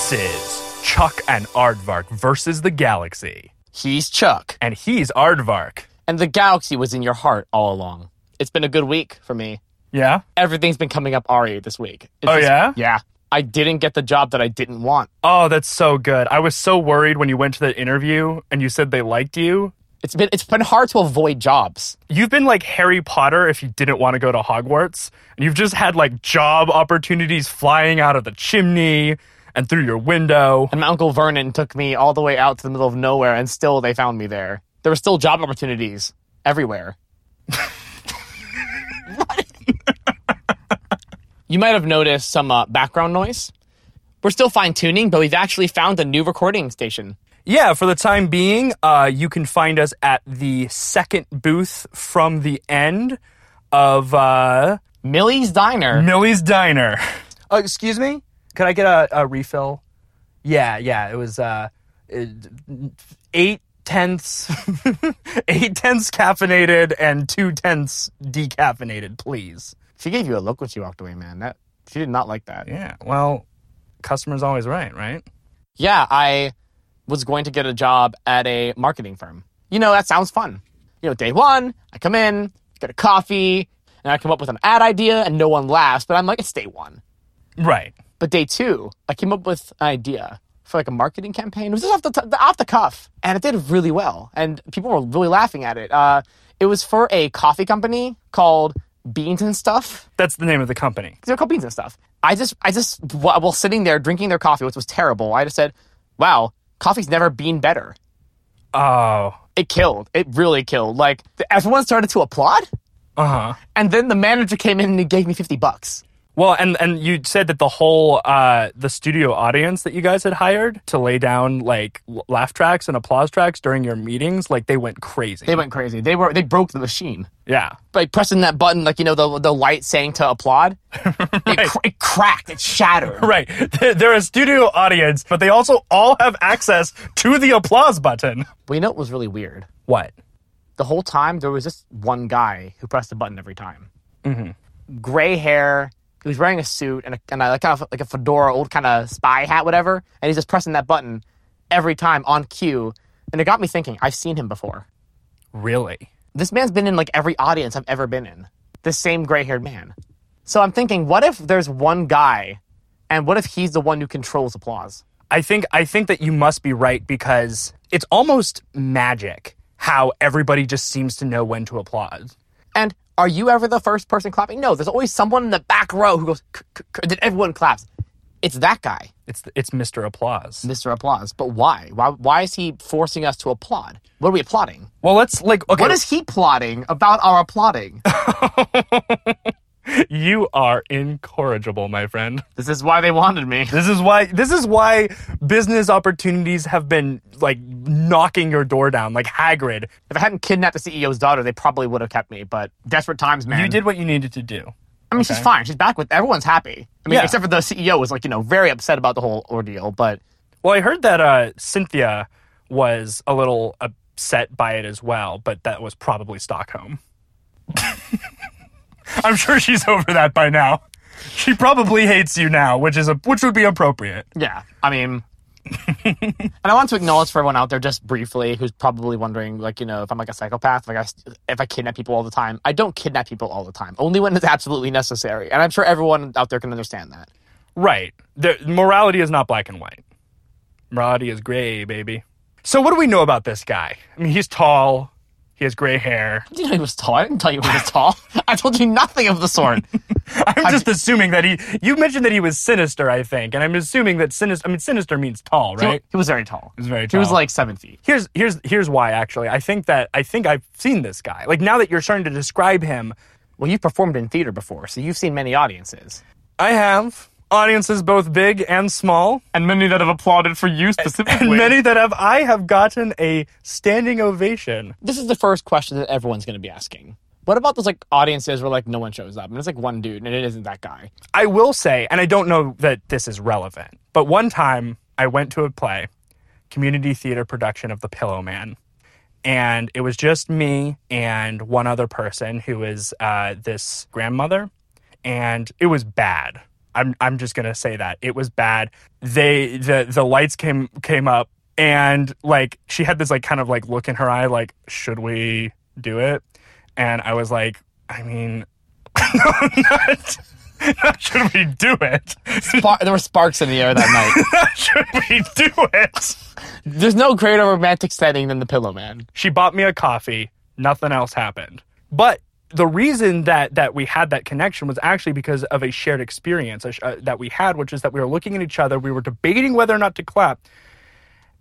This is Chuck and Aardvark versus the galaxy. He's Chuck, And he's Aardvark. and the galaxy was in your heart all along. It's been a good week for me. Yeah? Everything's been coming up RE this week. It's Oh, just- yeah? Yeah. I didn't get the job that I didn't want. Oh, that's so good. I was so worried when you went to the interview and you said they liked you. It's been it's been hard to avoid jobs. You've been like Harry Potter if you didn't want to go to Hogwarts. And you've just had like job opportunities flying out of the chimney and through your window. And my uncle Vernon took me all the way out to the middle of nowhere, and still they found me there. There were still job opportunities everywhere. you might have noticed some uh, background noise. We're still fine tuning, but we've actually found a new recording station. Yeah, for the time being, uh, you can find us at the second booth from the end of uh, Millie's Diner. Millie's Diner. Oh, excuse me? Could I get a, a refill? Yeah, yeah. It was uh, eight tenths, eight tenths caffeinated and two tenths decaffeinated, please. She gave you a look when she walked away, man. That she did not like that. Yeah. Well, customer's always right, right? Yeah, I was going to get a job at a marketing firm. You know, that sounds fun. You know, day one, I come in, get a coffee, and I come up with an ad idea, and no one laughs. But I'm like, it's day one. Right. But day two, I came up with an idea for like a marketing campaign. It was just off the, t- off the cuff, and it did really well, and people were really laughing at it. Uh, it was for a coffee company called Beans and Stuff. That's the name of the company. They're called beans and stuff. I just, I just, while sitting there drinking their coffee, which was terrible, I just said, "Wow, coffee's never been better." Oh. It killed. It really killed. Like everyone started to applaud, Uh huh. and then the manager came in and he gave me fifty bucks. Well, and and you said that the whole uh, the studio audience that you guys had hired to lay down like laugh tracks and applause tracks during your meetings, like they went crazy. They went crazy. They were, they broke the machine yeah. by pressing that button, like you know the the light saying to applaud. it, cr- it cracked. It shattered. Right. They're they're a studio audience, but they also all have access to the applause button. But you know it was really weird? What? The whole time there was just one guy who pressed the button every time. Mm-hmm. Gray hair. He was wearing a suit and a, and a, like kind of like a fedora, old kind of spy hat, whatever. And he's just pressing that button every time on cue. And it got me thinking. I've seen him before. Really? This man's been in like every audience I've ever been in. This same gray-haired man. So I'm thinking, what if there's one guy, and what if he's the one who controls applause? I think I think that you must be right because it's almost magic how everybody just seems to know when to applaud. And are you ever the first person clapping? No, there's always someone in the back row who goes, then everyone claps. It's that guy, It's it's Mr. Applause. Mr. Applause. But why? Why? Why is he forcing us to applaud? What are we applauding? Well, let's like okay. What is he plotting about our applauding? you are incorrigible, my friend. this is why they wanted me. This is why this is why business opportunities have been like knocking your door down, like Hagrid. If I hadn't kidnapped the CEO's daughter, they probably would have kept me. But desperate times, man. You did what you needed to do. I mean, she's fine. She's back with everyone's happy. I mean, Yeah. except for the CEO was like, you know, very upset about the whole ordeal. But Well, I heard that uh, Cynthia was a little upset by it as well, but that was probably Stockholm. I'm sure she's over that by now. She probably hates you now, which is a which would be appropriate. yeah, I mean, and I want to acknowledge for everyone out there just briefly who's probably wondering, like, you know, if I'm like a psychopath, like I, if I kidnap people all the time. I don't kidnap people all the time, only when it's absolutely necessary. And I'm sure everyone out there can understand that. Right. The morality is not black and white. Morality is gray, baby. So what do we know about this guy? I mean, he's tall. He has gray hair. Did you know he was tall? I didn't tell you he was tall. I told you nothing of the sort. I'm just assuming that he. You mentioned that he was sinister, I think, and I'm assuming that sinister. I mean, sinister means tall, right? He was very tall. He was very tall. He was like seven feet. Here's here's here's why. Actually, I think that I think I've seen this guy. Like now that you're starting to describe him, Well, you've performed in theater before, so you've seen many audiences. I have audiences both big and small, And many that have applauded for you specifically. and many that have I have gotten a standing ovation. this is the first question that everyone's going to be asking. What about those like audiences where like no one shows up and it's like one dude and it isn't that guy? I will say, and I don't know that this is relevant, but one time I went to a play, community theater production of The Pillowman. And it was just me and one other person who was uh, this grandmother. And it was bad. I'm I'm just gonna say that it was bad. They the the lights came came up and like she had this like kind of like look in her eye like should we do it? And I was like, I mean, not, not should we do it? There were sparks in the air that night. Should we do it? There's no greater romantic setting than the Pillowman. She bought me a coffee. Nothing else happened. But the reason that that we had that connection was actually because of a shared experience uh, that we had, which is that we were looking at each other, we were debating whether or not to clap,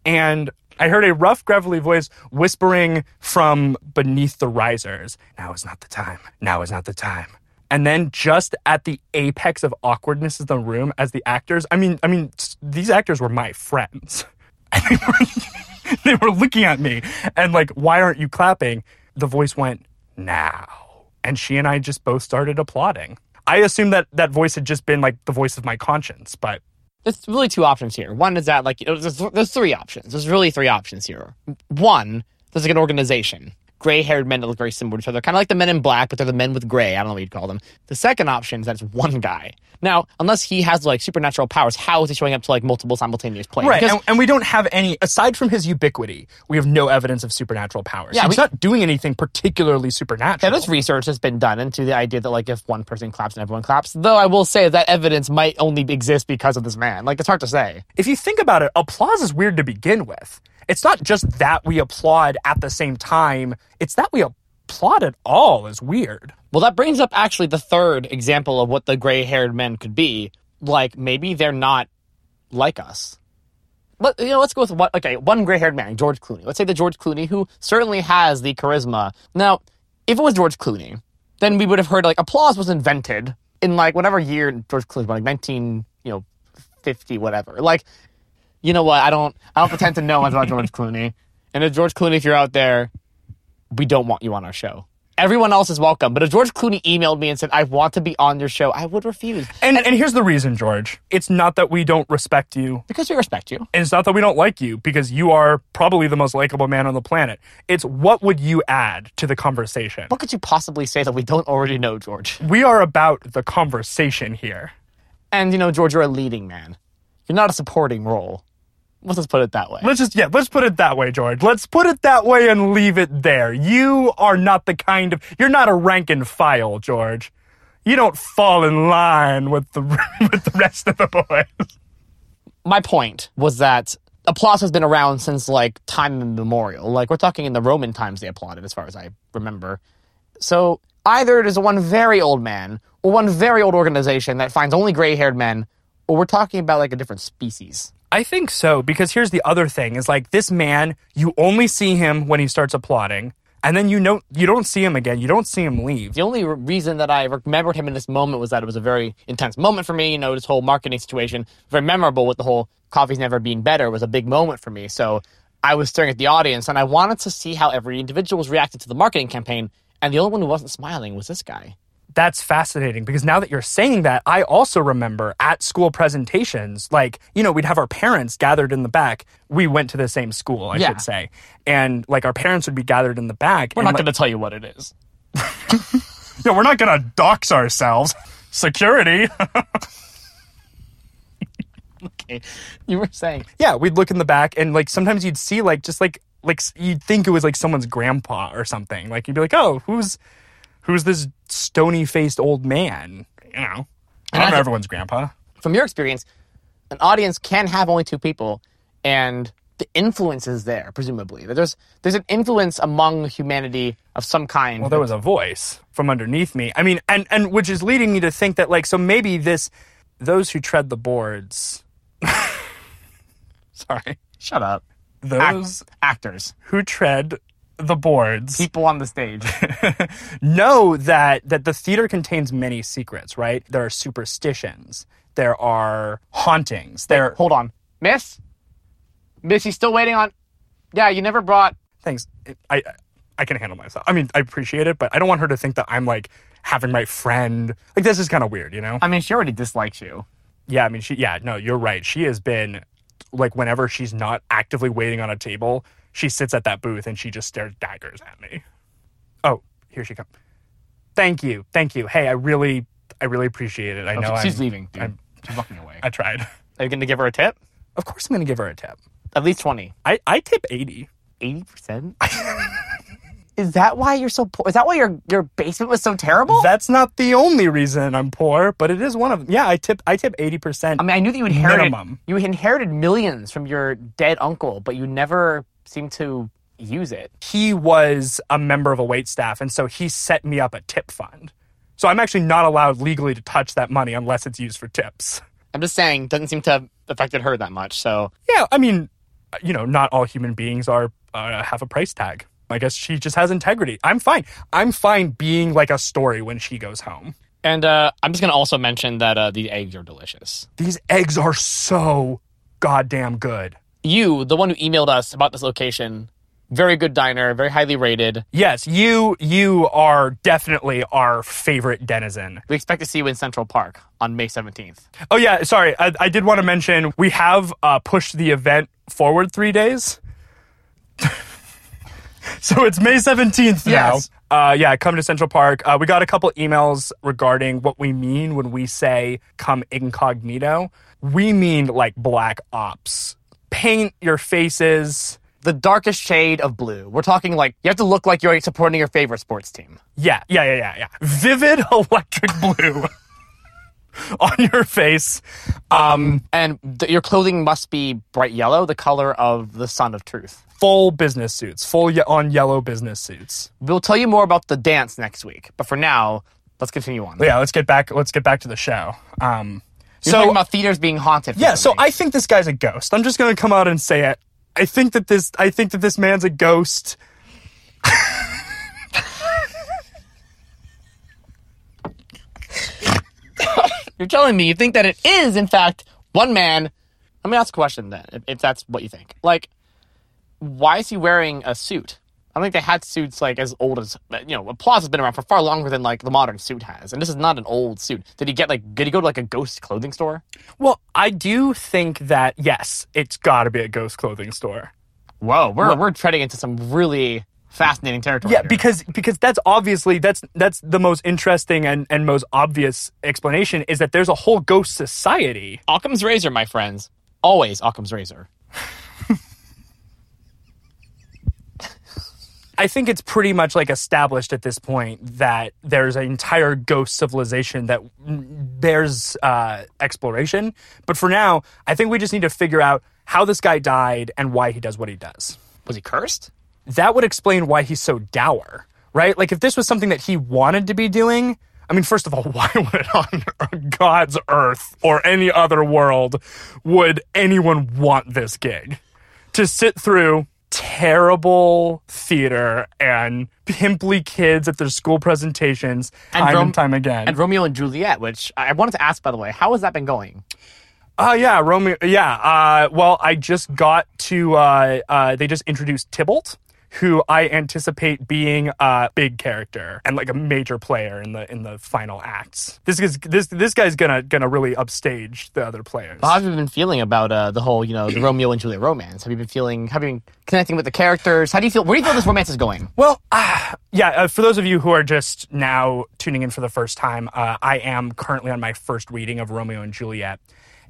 and I heard a rough, gravelly voice whispering from beneath the risers. Now is not the time. Now is not the time. And then, just at the apex of awkwardness in the room, as the actors, I mean, I mean, these actors were my friends. They were, they were looking at me and like, why aren't you clapping? The voice went, now. And she and I just both started applauding. I assumed that that voice had just been like the voice of my conscience, but There's really two options here. One is that like there's, there's three options. There's really three options here. One, there's like an organization. Gray-haired men that look very similar to each other, kind of like the men in black, but they're the men with gray. I don't know what you'd call them. The second option is that it's one guy. Now, unless he has like supernatural powers, how is he showing up to like multiple simultaneous planes? Right, Because- and, and we don't have any aside from his ubiquity. We have no evidence of supernatural powers. Yeah, he's we- not doing anything particularly supernatural. Yeah, there's research that's been done into the idea that like if one person claps and everyone claps. Though I will say that evidence might only exist because of this man. Like it's hard to say. if you think about it, applause is weird to begin with. It's not just that we applaud at the same time; it's that we applaud at all is weird. Well, that brings up actually the third example of what the gray-haired men could be. Like maybe they're not like us. But you know, let's go with what? Okay, one gray-haired man, George Clooney. Let's say the George Clooney who certainly has the charisma. Now, if it was George Clooney, then we would have heard like applause was invented in like whatever year George Clooney like nineteen, you know, fifty, whatever. Like, you know what? I don't, I don't pretend to know much about George Clooney. And if George Clooney, if you're out there, we don't want you on our show. Everyone else is welcome. But if George Clooney emailed me and said, I want to be on your show, I would refuse. And and here's the reason, George. It's not that we don't respect you. Because we respect you. And it's not that we don't like you because you are probably the most likable man on the planet. It's what would you add to the conversation? What could you possibly say that we don't already know, George? We are about the conversation here. And, you know, George, you're a leading man. You're not a supporting role. Let's just put it that way. Let's just yeah, let's put it that way, George. Let's put it that way and leave it there. You are not the kind of you're not a rank and file, George. You don't fall in line with the with the rest of the boys. My point was that applause has been around since like time immemorial. Like we're talking in the Roman times they applauded, as far as I remember. So either it is one very old man or one very old organization that finds only gray-haired men, or we're talking about like a different species. I think so because here's the other thing: is like this man, you only see him when he starts applauding, and then you know you don't see him again. You don't see him leave. The only reason that I remembered him in this moment was that it was a very intense moment for me. You know, this whole marketing situation, very memorable with the whole coffee's never been better was a big moment for me. So I was staring at the audience and I wanted to see how every individual was reacting to the marketing campaign. And the only one who wasn't smiling was this guy. That's fascinating because now that you're saying that, I also remember at school presentations, like, you know, we'd have our parents gathered in the back. We went to the same school, I Yeah. should say. And like our parents would be gathered in the back. We're not like, going to tell you what it is. No, we're not going to dox ourselves. Security. Okay. You were saying. yeah, we'd look in the back and like sometimes you'd see like just like like you'd think it was like someone's grandpa or something. Like you'd be like, "Oh, who's who's this stony-faced old man?" You know. I don't know everyone's grandpa. From your experience, an audience can have only two people, and the influence is there, presumably. There's there's an influence among humanity of some kind. Well, there was a voice from underneath me. I mean, and and which is leading me to think that like so maybe this those who tread the boards sorry. Shut up. Those Actors. who tread the boards People on the stage. know that that the theater contains many secrets, right? There are superstitions, there are hauntings, there Hold on. Miss? Miss, he's still waiting on. Yeah, you never brought. things I I can handle myself. I mean, I appreciate it, but I don't want her to think that I'm like having my friend. Like this is kind of weird, you know? I mean, she already dislikes you. Yeah, I mean, she. Yeah, no, you're right. She has been like whenever she's not actively waiting on a table, she sits at that booth and she just stares daggers at me. Oh, here she comes. Thank you, thank you. Hey, I really, I really appreciate it. I oh, know she's I'm- leaving, dude. I'm, She's walking away. I tried. Are you going to give her a tip? Of course, I'm going to give her a tip. At least 20. I, I tip 80. 80%? Is that why you're so poor? Is that why your your basement was so terrible? That's not the only reason I'm poor, but it is one of them. Yeah, I tip I tip 80%. I mean, I knew that you inherited Minimum. you inherited millions from your dead uncle, but you never seemed to use it. he was a member of a wait staff, and so he set me up a tip fund. So I'm actually not allowed legally to touch that money unless it's used for tips. I'm just saying, doesn't seem to have affected her that much. So Yeah, I mean, you know, not all human beings are uh, have a price tag. I guess she just has integrity. I'm fine. I'm fine being like a story when she goes home. And uh, I'm just going to also mention that uh, these eggs are delicious. These eggs are so goddamn good. You, the one who emailed us about this location, very good diner, very highly rated. Yes, you you are definitely our favorite denizen. We expect to see you in Central Park on May 17th. Oh yeah, sorry. I, I did want to mention we have uh, pushed the event forward three days. so it's May seventeenth now. Yes. Uh, yeah, come to Central Park. Uh, we got a couple emails regarding what we mean when we say come incognito. We mean like black ops. Paint your faces. The darkest shade of blue. We're talking like you have to look like you're supporting your favorite sports team. Yeah, yeah, yeah, yeah, yeah. Vivid electric blue on your face. Um, And th- your clothing must be bright yellow, the color of the sun of truth. full business suits, full ye- on yellow business suits. We'll tell you more about the dance next week, but for now, let's continue on. Yeah, let's get back. Let's get back to the show. Um, You're so talking about theaters being haunted. For yeah, so. I think this guy's a ghost. I'm just gonna come out and say it. I think that this. I think that this man's a ghost. You're telling me you think that it is, in fact, one man. Let me ask a question then, if, if that's what you think. Like, why is he wearing a suit? I think they had suits like as old as you know. Applause has been around for far longer than like the modern suit has, and this is not an old suit. Did he get like? Did he go to like a ghost clothing store? Well, I do think that yes, it's got to be a ghost clothing store. Whoa, we're we're treading into some really fascinating territory. Yeah, here. because because that's obviously that's that's the most interesting and, and most obvious explanation is that there's a whole ghost society. Occam's razor, my friends, always Occam's razor. I think it's pretty much like established at this point that there's an entire ghost civilization that bears uh, exploration. But for now, I think we just need to figure out how this guy died and why he does what he does. Was he cursed? That would explain why he's so dour, right? Like if this was something that he wanted to be doing. I mean, first of all, why would on God's earth or any other world would anyone want this gig? To sit through terrible theater and pimply kids at their school presentations time Rom- and time again. And Romeo and Juliet, which I wanted to ask, by the way, how has that been going? Oh yeah, Romeo. Yeah. Uh, well, I just got to. Uh, uh, they just introduced Tybalt, who I anticipate being a big character and like a major player in the in the final acts. This is this this guy's gonna gonna really upstage the other players. How have you been feeling about uh, the whole, you know, the Romeo and Juliet romance? Have you been feeling, have you been connecting with the characters? How do you feel? Where do you feel this romance is going? Well, uh, yeah, uh, for those of you who are just now tuning in for the first time, uh, I am currently on my first reading of Romeo and Juliet.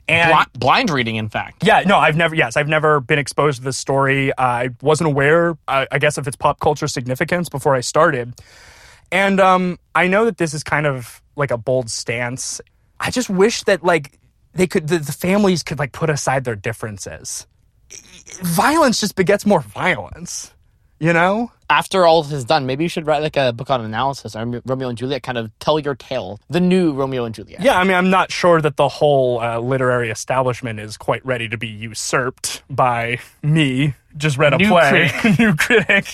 And Bli- blind reading, in fact. Yeah, no, I've never. Yes, I've never been exposed to this story. I wasn't aware, uh, I guess, of its pop culture significance before I started, and um, I know that this is kind of like a bold stance. I just wish that like they could, the, the families could like put aside their differences. Violence just begets more violence, you know. After all this is done, maybe you should write like a book on analysis or Romeo and Juliet, kind of tell your tale, the new Romeo and Juliet. Yeah, I mean, I'm not sure that the whole uh, literary establishment is quite ready to be usurped by me. Just read a New play, new critic.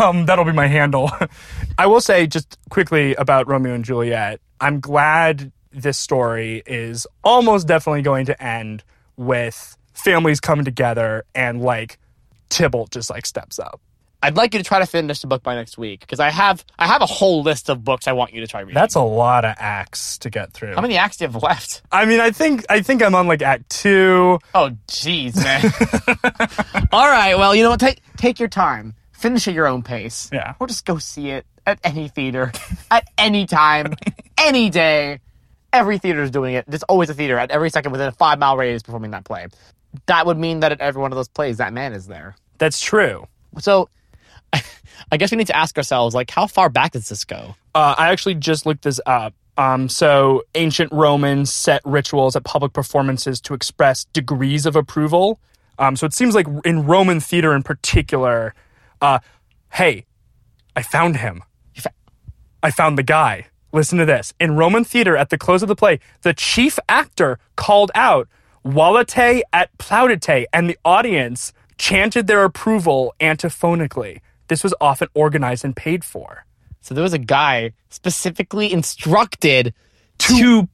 Um, that'll be my handle. I will say just quickly about Romeo and Juliet. I'm glad this story is almost definitely going to end with families coming together and like Tybalt just like steps up. I'd like you to try to finish the book by next week because I have I have a whole list of books I want you to try reading. That's a lot of acts to get through. How many acts do you have left? I mean, I think I think I'm on like Act Two. Oh, jeez, man. All right, well, you know what? Take take your time. Finish at your own pace. Yeah. Or just go see it at any theater, at any time, any day, every theater is doing it. There's always a theater at every second within a five mile radius performing that play. That would mean that at every one of those plays, that man is there. That's true. So, I guess we need to ask ourselves, like, how far back does this go? Uh, I actually just looked this up. Um, so ancient Romans set rituals at public performances to express degrees of approval. Um, so it seems like in Roman theater in particular, uh, hey, I found him. Fa- I found the guy. Listen to this. In Roman theater, at the close of the play, the chief actor called out "Valete et plaudite," and the audience chanted their approval antiphonically. This was often organized and paid for. So there was a guy specifically instructed to,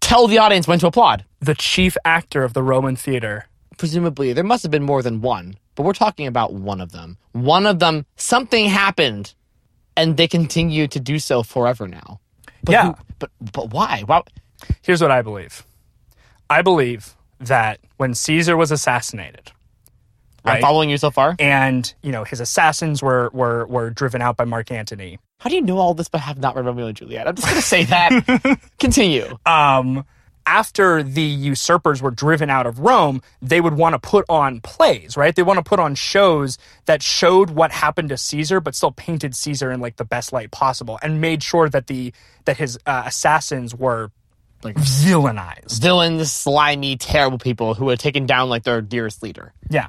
tell the audience when to applaud. The chief actor of the Roman theater. Presumably, there must have been more than one, but we're talking about one of them. One of them, something happened, and they continue to do so forever now. But Yeah. who- but but why? Why? Here's what I believe. I believe that when Caesar was assassinated, I'm following you so far. and you know his assassins were were were driven out by Mark Antony. How do you know all this but have not read Romeo and Juliet? I'm just gonna say that. Continue. Um, after the usurpers were driven out of Rome, they would want to put on plays, right? They want to put on shows that showed what happened to Caesar, but still painted Caesar in like the best light possible, and made sure that the that his uh, assassins were like villainized. Villains, slimy, terrible people who had taken down like their dearest leader. Yeah.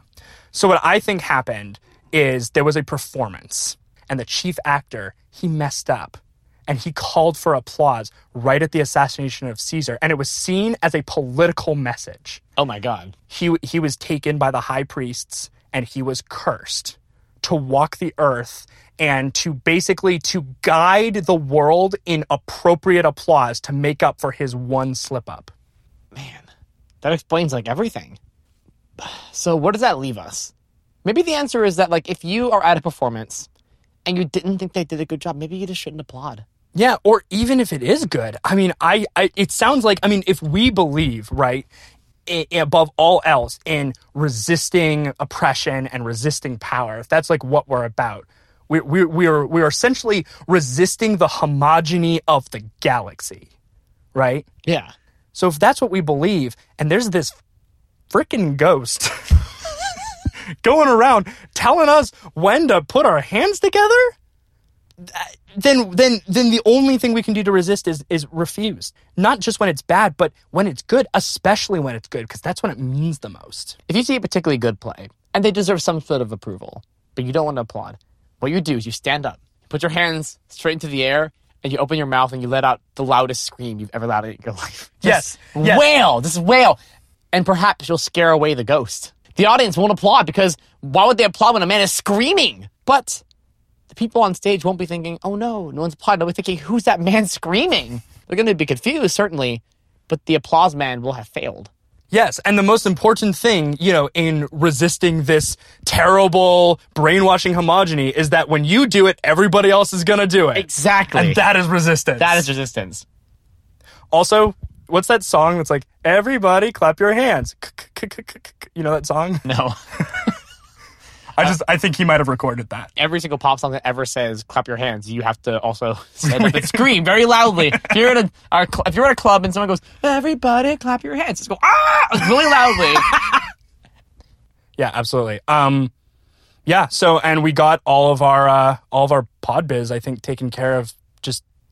So what I think happened is there was a performance and the chief actor, he messed up and he called for applause right at the assassination of Caesar and it was seen as a political message. Oh my god. He he was taken by the high priests and he was cursed to walk the earth and to basically to guide the world in appropriate applause to make up for his one slip up. Man, that explains like everything. So what does that leave us? Maybe the answer is that like if you are at a performance and you didn't think they did a good job, maybe you just shouldn't applaud. Yeah, or even if it is good. I mean, I, I it sounds like I mean, if we believe, right, i above all else in resisting oppression and resisting power, if that's like what we're about, we we we are we are essentially resisting the homogeny of the galaxy, right? Yeah. So if that's what we believe, and there's this freaking ghost going around telling us when to put our hands together, then then then the only thing we can do to resist is is refuse. Not just when it's bad, but when it's good, especially when it's good, because that's when it means the most. If you see a particularly good play and they deserve some sort of approval, but you don't want to applaud, what you do is you stand up, put your hands straight into the air, and you open your mouth and you let out the loudest scream you've ever let out in your life. Yes, Just yes. Wail, just wail. And perhaps you'll scare away the ghost. The audience won't applaud because why would they applaud when a man is screaming? But the people on stage won't be thinking, oh no, no one's applauding. They'll be thinking, who's that man screaming? They're going to be confused, certainly, but the applause man will have failed. Yes, and the most important thing, you know, in resisting this terrible brainwashing homogeny is that when you do it, everybody else is gonna do it. Exactly. And that is resistance. that is resistance. Also, what's that song that's like, everybody clap your hands? You know that song? No. I just, I think he might have recorded that. every single pop song that ever says "clap your hands," you have to also stand up and scream very loudly. If you're at a our, cl- if you're at a club and someone goes, "Everybody, clap your hands," just go ah really loudly. Yeah, absolutely. Um, yeah. So, and we got all of our, uh, all of our pod biz, I think, taken care of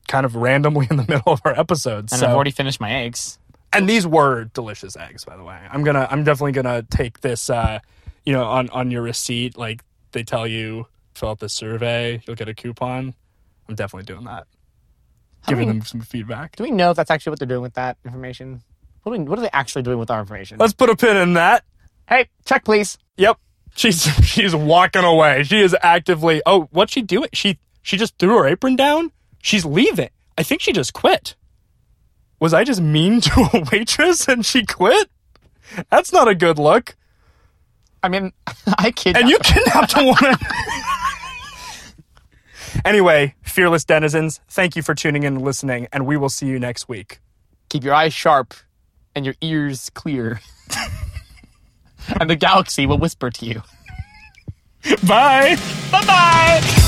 kind of randomly in the middle of our episodes. and so, I've already finished my eggs. and these were delicious eggs, by the way. I'm gonna, I'm definitely gonna take this, uh, you know, on on your receipt, like they tell you, fill out this survey, you'll get a coupon. I'm definitely doing that. Giving many- them some feedback. Do we know if that's actually what they're doing with that information? What are, we, what are they actually doing with our information? Let's put a pin in that. hey, check please. Yep. She's she's walking away. She is actively. Oh, what's she doing? She she just threw her apron down. She's leaving. I think she just quit. Was I just mean to a waitress and she quit? That's not a good look. I mean, I kid. And you kidnapped a woman. anyway, fearless denizens, thank you for tuning in and listening, and we will see you next week. keep your eyes sharp and your ears clear, and the galaxy will whisper to you. Bye. Bye bye.